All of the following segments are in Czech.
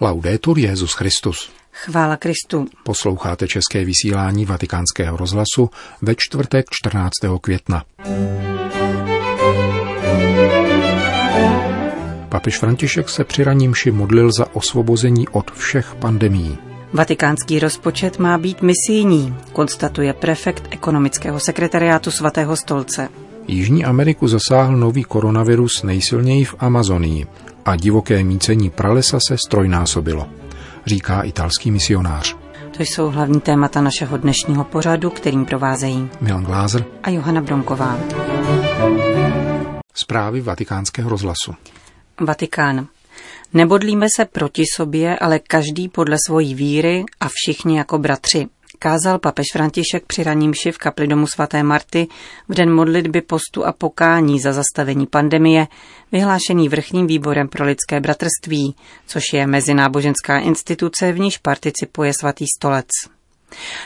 Laudetur Jezus Christus. Chvála Kristu. Posloucháte české vysílání Vatikánského rozhlasu ve čtvrtek 14. května. Papež František se při ranímši modlil za osvobození od všech pandemí. Vatikánský rozpočet má být misijní, konstatuje prefekt ekonomického sekretariátu svatého stolce. Jižní Ameriku zasáhl nový koronavirus nejsilněji v Amazonii a divoké mícení pralesa se strojnásobilo, říká italský misionář. To jsou hlavní témata našeho dnešního pořadu, kterým provázejí Milan Glázer a Johana Bromková. Zprávy vatikánského rozhlasu. Vatikán. Nebodlíme se proti sobě, ale každý podle svojí víry a všichni jako bratři kázal papež František při ranímši v kapli domu svaté Marty v den modlitby postu a pokání za zastavení pandemie, vyhlášený vrchním výborem pro lidské bratrství, což je mezináboženská instituce, v níž participuje svatý stolec.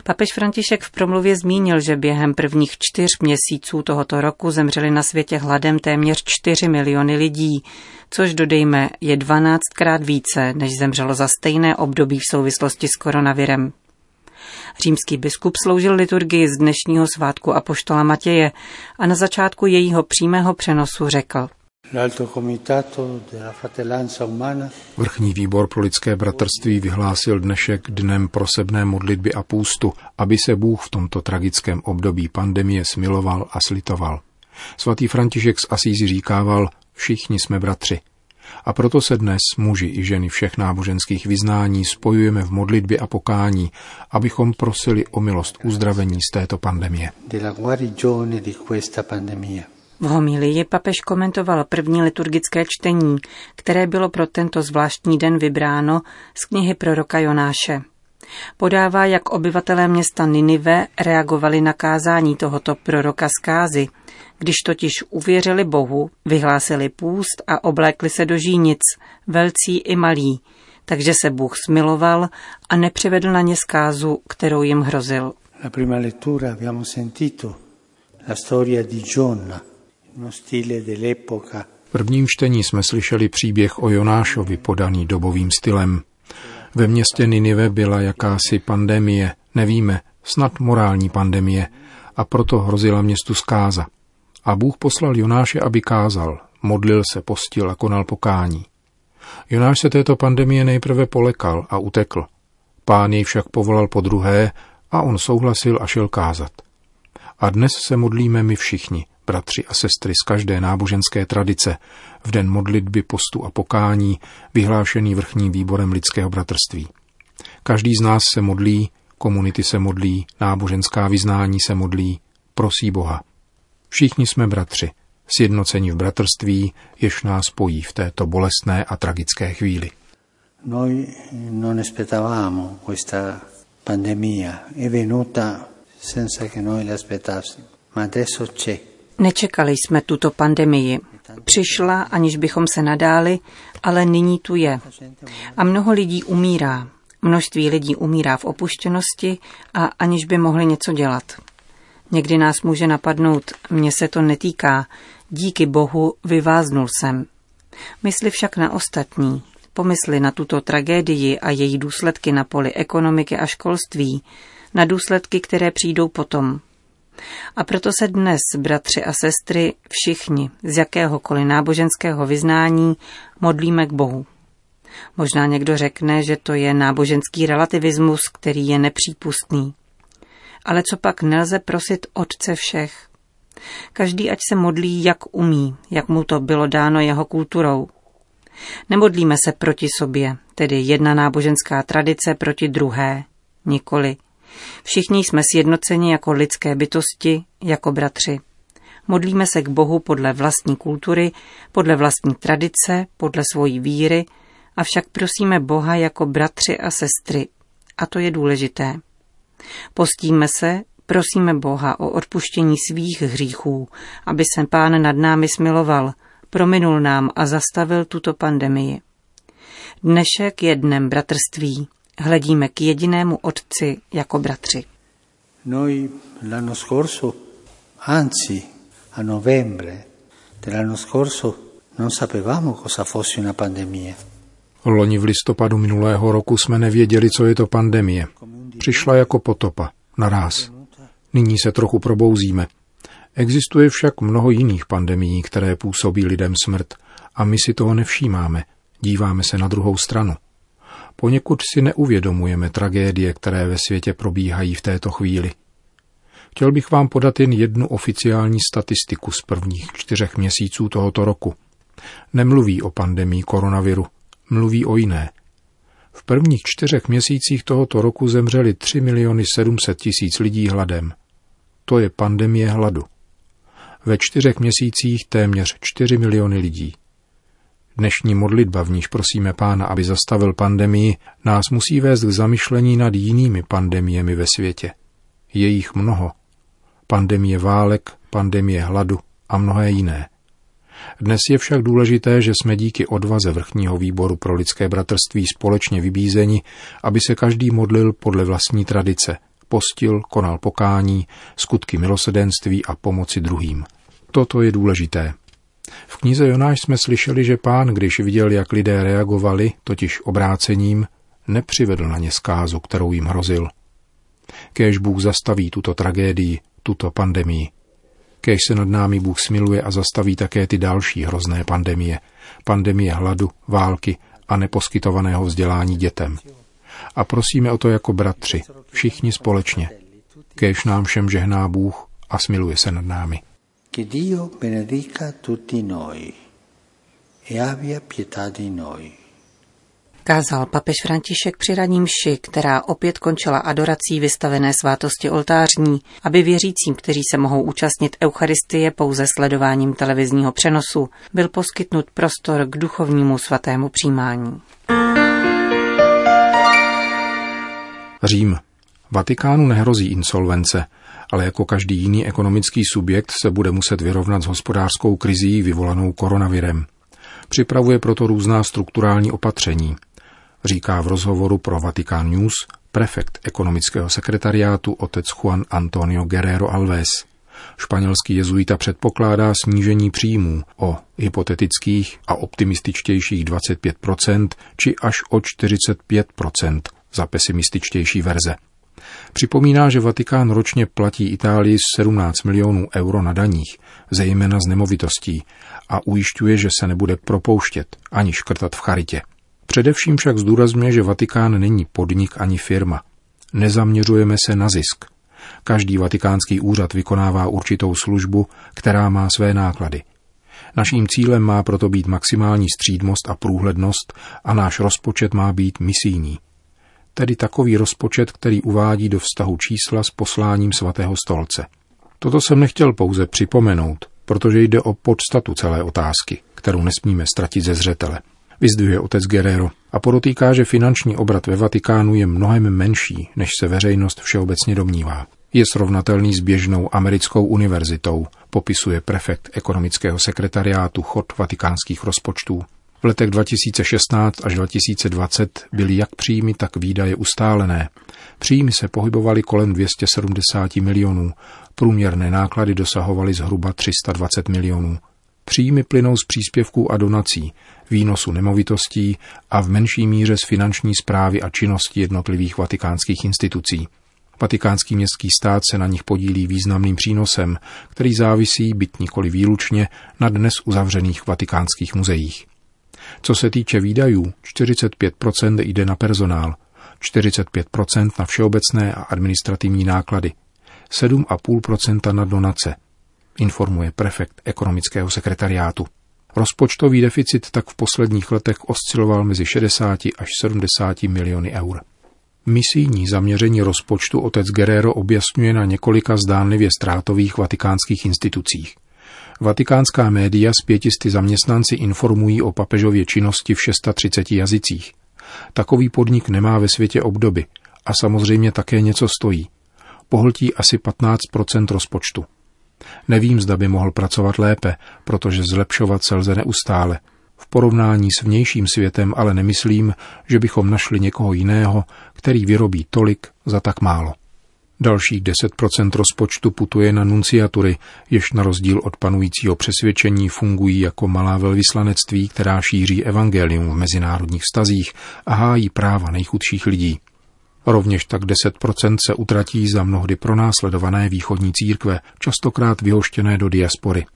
Papež František v promluvě zmínil, že během prvních čtyř měsíců tohoto roku zemřeli na světě hladem téměř 4 miliony lidí, což dodejme je 12krát více, než zemřelo za stejné období v souvislosti s koronavirem. Římský biskup sloužil liturgii z dnešního svátku Apoštola Matěje a na začátku jejího přímého přenosu řekl. Vrchní výbor pro lidské bratrství vyhlásil dnešek dnem prosebné modlitby a půstu, aby se Bůh v tomto tragickém období pandemie smiloval a slitoval. Svatý František z Asízi říkával, všichni jsme bratři. A proto se dnes muži i ženy všech náboženských vyznání spojujeme v modlitbě a pokání, abychom prosili o milost uzdravení z této pandemie. V homilii papež komentoval první liturgické čtení, které bylo pro tento zvláštní den vybráno z knihy proroka Jonáše. Podává, jak obyvatelé města Ninive reagovali na kázání tohoto proroka zkázy, když totiž uvěřili Bohu, vyhlásili půst a oblékli se do žínic, velcí i malí, takže se Bůh smiloval a nepřivedl na ně zkázu, kterou jim hrozil. La prima lettura abbiamo sentito la storia di Gionna, uno stile dell'epoca. V prvním čtení jsme slyšeli příběh o Jonášovi podaný dobovým stylem. Ve městě Ninive byla jakási pandemie, nevíme, snad morální pandemie, a proto hrozila městu zkáza. A Bůh poslal Jonáše, aby kázal, modlil se, postil a konal pokání. Jonáš se této pandemie nejprve polekal a utekl. Pán jej však povolal po druhé a on souhlasil a šel kázat. A dnes se modlíme my všichni, bratři a sestry z každé náboženské tradice, v den modlitby, postu a pokání, vyhlášený vrchním výborem lidského bratrství. Každý z nás se modlí, komunity se modlí, náboženská vyznání se modlí, prosí Boha. Všichni jsme bratři, sjednoceni v bratrství, jež nás spojí v této bolestné a tragické chvíli. Noi non aspettavamo questa pandemia, è venuta senza che noi l'aspettassimo, ma adesso c'è. Nečekali jsme tuto pandemii. Přišla, aniž bychom se nadáli, ale nyní tu je. A mnoho lidí umírá. Množství lidí umírá v opuštěnosti a aniž by mohli něco dělat. Někdy nás může napadnout, mně se to netýká, díky Bohu vyváznul jsem. Mysli však na ostatní. Pomysli na tuto tragédii a její důsledky na poli ekonomiky a školství, na důsledky, které přijdou potom. A proto se dnes, bratři a sestry, všichni z jakéhokoliv náboženského vyznání modlíme k Bohu. Možná někdo řekne, že to je náboženský relativismus, který je nepřípustný. Ale co pak nelze prosit Otce všech? Každý ať se modlí, jak umí, jak mu to bylo dáno jeho kulturou. Nemodlíme se proti sobě, tedy jedna náboženská tradice proti druhé. Nikoli. Všichni jsme sjednoceni jako lidské bytosti, jako bratři. Modlíme se k Bohu podle vlastní kultury, podle vlastní tradice, podle svojí víry, avšak prosíme Boha jako bratři a sestry. A to je důležité. Postíme se, prosíme Boha o odpuštění svých hříchů, aby se Pán nad námi smiloval, prominul nám a zastavil tuto pandemii. Dnešek je dnem bratrství. Hledíme k jedinému Otci jako bratři. Noi l'anno scorso, anzi a novembre dell'anno scorso, non sapevamo cosa fosse una pandemia. Loni v listopadu minulého roku jsme nevěděli, co je to pandemie. Přišla jako potopa, naraz. Nyní se trochu probouzíme. Existuje však mnoho jiných pandemií, které působí lidem smrt a my si toho nevšímáme. Díváme se na druhou stranu. Poněkud si neuvědomujeme tragédie, které ve světě probíhají v této chvíli. Chtěl bych vám podat jen jednu oficiální statistiku z prvních čtyřech měsíců tohoto roku. Nemluví o pandemii koronaviru, mluví o jiné. V prvních čtyřech měsících tohoto roku zemřeli 3 miliony 700 tisíc lidí hladem. To je pandemie hladu. Ve čtyřech měsících téměř 4 miliony lidí. Dnešní modlitba, v níž prosíme Pána, aby zastavil pandemii, nás musí vést k zamyšlení nad jinými pandemiemi ve světě. Je jich mnoho. Pandemie válek, pandemie hladu a mnohé jiné. Dnes je však důležité, že jsme díky odvaze Vrchního výboru pro lidské bratrství společně vybízeni, aby se každý modlil podle vlastní tradice, postil, konal pokání, skutky milosedenství a pomoci druhým. Toto je důležité. V knize Jonáš jsme slyšeli, že pán, když viděl, jak lidé reagovali, totiž obrácením, nepřivedl na ně zkázu, kterou jim hrozil. Kéž Bůh zastaví tuto tragédii, tuto pandemii. Kéž se nad námi Bůh smiluje a zastaví také ty další hrozné pandemie. Pandemie hladu, války a neposkytovaného vzdělání dětem. A prosíme o to jako bratři, všichni společně. Kéž nám všem žehná Bůh a smiluje se nad námi. Che Dio benedica tutti noi e abbia pietà di noi. Kázal papež František při raním ši, která opět končila adorací vystavené svátosti oltářní, aby věřícím, kteří se mohou účastnit Eucharistie pouze sledováním televizního přenosu, byl poskytnut prostor k duchovnímu svatému přijímání. Řím. Vatikánu nehrozí insolvence, ale jako každý jiný ekonomický subjekt se bude muset vyrovnat s hospodářskou krizí vyvolanou koronavirem. Připravuje proto různá strukturální opatření, říká v rozhovoru pro Vatikán News prefekt ekonomického sekretariátu otec Juan Antonio Guerrero Alves. Španělský jezuita předpokládá snížení příjmů o hypotetických a optimističtějších 25% či až o 45% za pesimističtější verze. Připomíná, že Vatikán ročně platí Itálii 17 milionů euro na daních, zejména z nemovitostí, a ujišťuje, že se nebude propouštět ani škrtat v charitě. Především však zdůrazňuje, že Vatikán není podnik ani firma. Nezaměřujeme se na zisk. Každý vatikánský úřad vykonává určitou službu, která má své náklady. Naším cílem má proto být maximální střídmost a průhlednost a náš rozpočet má být misijní tedy takový rozpočet, který uvádí do vztahu čísla s posláním svatého stolce. Toto jsem nechtěl pouze připomenout, protože jde o podstatu celé otázky, kterou nesmíme ztratit ze zřetele. Vyzdvihuje otec Guerrero a podotýká, že finanční obrat ve Vatikánu je mnohem menší, než se veřejnost všeobecně domnívá. Je srovnatelný s běžnou americkou univerzitou, popisuje prefekt ekonomického sekretariátu chod vatikánských rozpočtů v letech 2016 až 2020 byly jak příjmy, tak výdaje ustálené. Příjmy se pohybovaly kolem 270 milionů, průměrné náklady dosahovaly zhruba 320 milionů. Příjmy plynou z příspěvků a donací, výnosu nemovitostí a v menší míře z finanční zprávy a činnosti jednotlivých vatikánských institucí. Vatikánský městský stát se na nich podílí významným přínosem, který závisí, byt nikoli výlučně, na dnes uzavřených vatikánských muzeích. Co se týče výdajů, 45% jde na personál, 45% na všeobecné a administrativní náklady, 7,5% na donace, informuje prefekt ekonomického sekretariátu. Rozpočtový deficit tak v posledních letech osciloval mezi 60 až 70 miliony eur. Misijní zaměření rozpočtu otec Guerrero objasňuje na několika zdánlivě ztrátových vatikánských institucích – Vatikánská média s pětisty zaměstnanci informují o papežově činnosti v 630 jazycích. Takový podnik nemá ve světě obdoby a samozřejmě také něco stojí. Pohltí asi 15% rozpočtu. Nevím, zda by mohl pracovat lépe, protože zlepšovat se lze neustále. V porovnání s vnějším světem ale nemyslím, že bychom našli někoho jiného, který vyrobí tolik za tak málo. Dalších 10% rozpočtu putuje na nunciatury, jež na rozdíl od panujícího přesvědčení fungují jako malá velvyslanectví, která šíří evangelium v mezinárodních stazích a hájí práva nejchudších lidí. Rovněž tak 10% se utratí za mnohdy pronásledované východní církve, častokrát vyhoštěné do diaspory,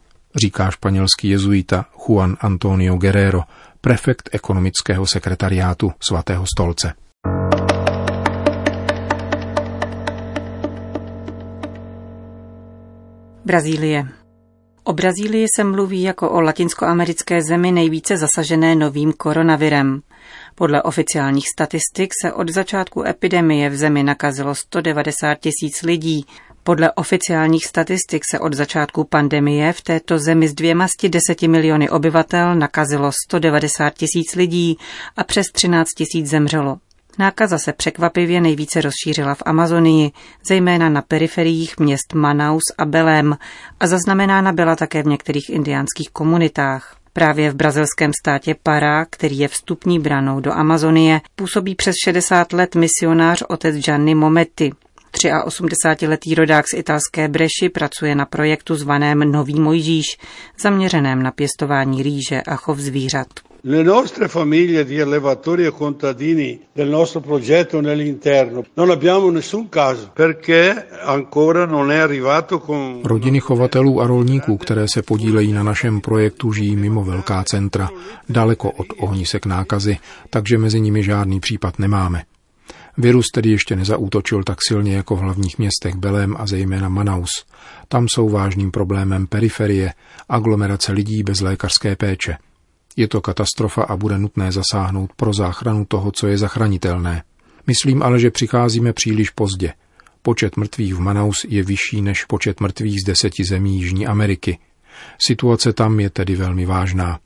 říká španělský jezuita Juan Antonio Guerrero, prefekt ekonomického sekretariátu svatého stolce. Brazílie. O Brazílii se mluví jako o latinskoamerické zemi nejvíce zasažené novým koronavirem. Podle oficiálních statistik se od začátku epidemie v zemi nakazilo 190 tisíc lidí. Podle oficiálních statistik se od začátku pandemie v této zemi s dvěma z deseti miliony obyvatel nakazilo 190 tisíc lidí a přes 13 tisíc zemřelo. Nákaza se překvapivě nejvíce rozšířila v Amazonii, zejména na periferiích měst Manaus a Belém a zaznamenána byla také v některých indiánských komunitách. Právě v brazilském státě Pará, který je vstupní branou do Amazonie, působí přes 60 let misionář otec Gianni Mometti. 83-letý rodák z italské Breši pracuje na projektu zvaném Nový Mojžíš, zaměřeném na pěstování rýže a chov zvířat. Le nostre famiglie di allevatori e contadini del nostro progetto nell'interno non abbiamo nessun caso perché ancora non è arrivato con... Rodiny chovatelů a rolníků, které se podílejí na našem projektu, žijí mimo velká centra, daleko od ohnisek nákazy, takže mezi nimi žádný případ nemáme. Virus tedy ještě nezaútočil tak silně jako v hlavních městech Belém a zejména Manaus. Tam jsou vážným problémem periferie, aglomerace lidí bez lékařské péče – je to katastrofa a bude nutné zasáhnout pro záchranu toho, co je zachránitelné. Myslím ale, že přicházíme příliš pozdě. Počet mrtvých v Manaus je vyšší než počet mrtvých z deseti zemí Jižní Ameriky. Situace tam je tedy velmi vážná.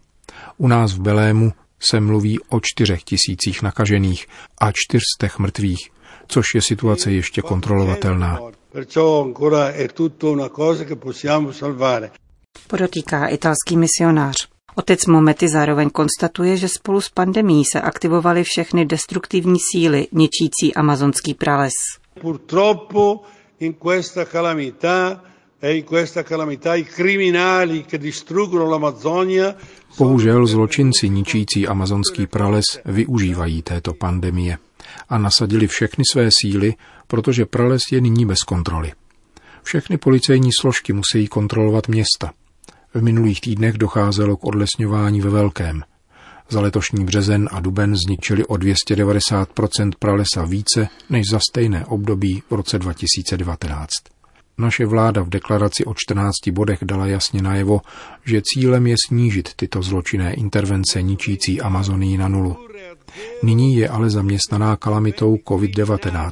U nás v Belému se mluví o čtyřech tisících nakažených a čtyřstech mrtvých, což je situace ještě kontrolovatelná. Podotýká italský misionář. Otec Momety zároveň konstatuje, že spolu s pandemí se aktivovaly všechny destruktivní síly ničící amazonský prales. Purtroppo in questa calamità e Bohužel zločinci ničící amazonský prales využívají této pandemie a nasadili všechny své síly, protože prales je nyní bez kontroly. Všechny policejní složky musí kontrolovat města – v minulých týdnech docházelo k odlesňování ve velkém. Za letošní březen a duben zničili o 290% pralesa více než za stejné období v roce 2019. Naše vláda v deklaraci o 14 bodech dala jasně najevo, že cílem je snížit tyto zločinné intervence ničící Amazonii na nulu. Nyní je ale zaměstnaná kalamitou COVID-19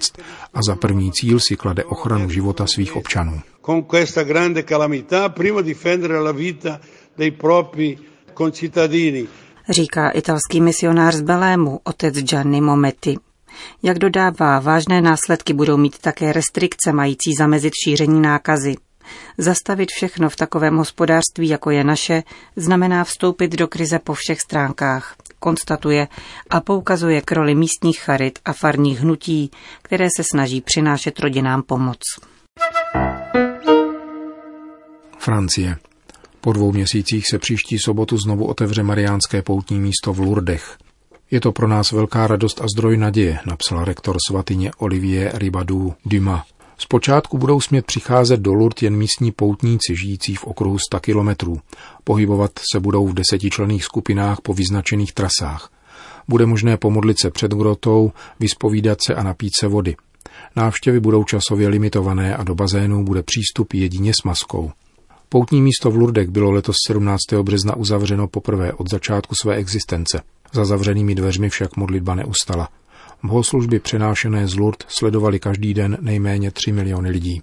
a za první cíl si klade ochranu života svých občanů. Con questa grande calamità, prima difendere la vita dei propri concittadini. Říká italský misionář z Belému, otec Gianni Mometti. Jak dodává, vážné následky budou mít také restrikce mající zamezit šíření nákazy. Zastavit všechno v takovém hospodářství, jako je naše, znamená vstoupit do krize po všech stránkách konstatuje a poukazuje k roli místních charit a farních hnutí, které se snaží přinášet rodinám pomoc. Francie. Po dvou měsících se příští sobotu znovu otevře mariánské poutní místo v Lourdech. Je to pro nás velká radost a zdroj naděje, napsal rektor svatyně Olivier Ribadou Dumas. Zpočátku budou smět přicházet do Lourdes jen místní poutníci žijící v okruhu 100 kilometrů. Pohybovat se budou v desetičlenných skupinách po vyznačených trasách. Bude možné pomodlit se před grotou, vyspovídat se a napít se vody. Návštěvy budou časově limitované a do bazénů bude přístup jedině s maskou. Poutní místo v Lurdek bylo letos 17. března uzavřeno poprvé od začátku své existence. Za zavřenými dveřmi však modlitba neustala. Bohoslužby přenášené z Lourdes sledovali každý den nejméně 3 miliony lidí.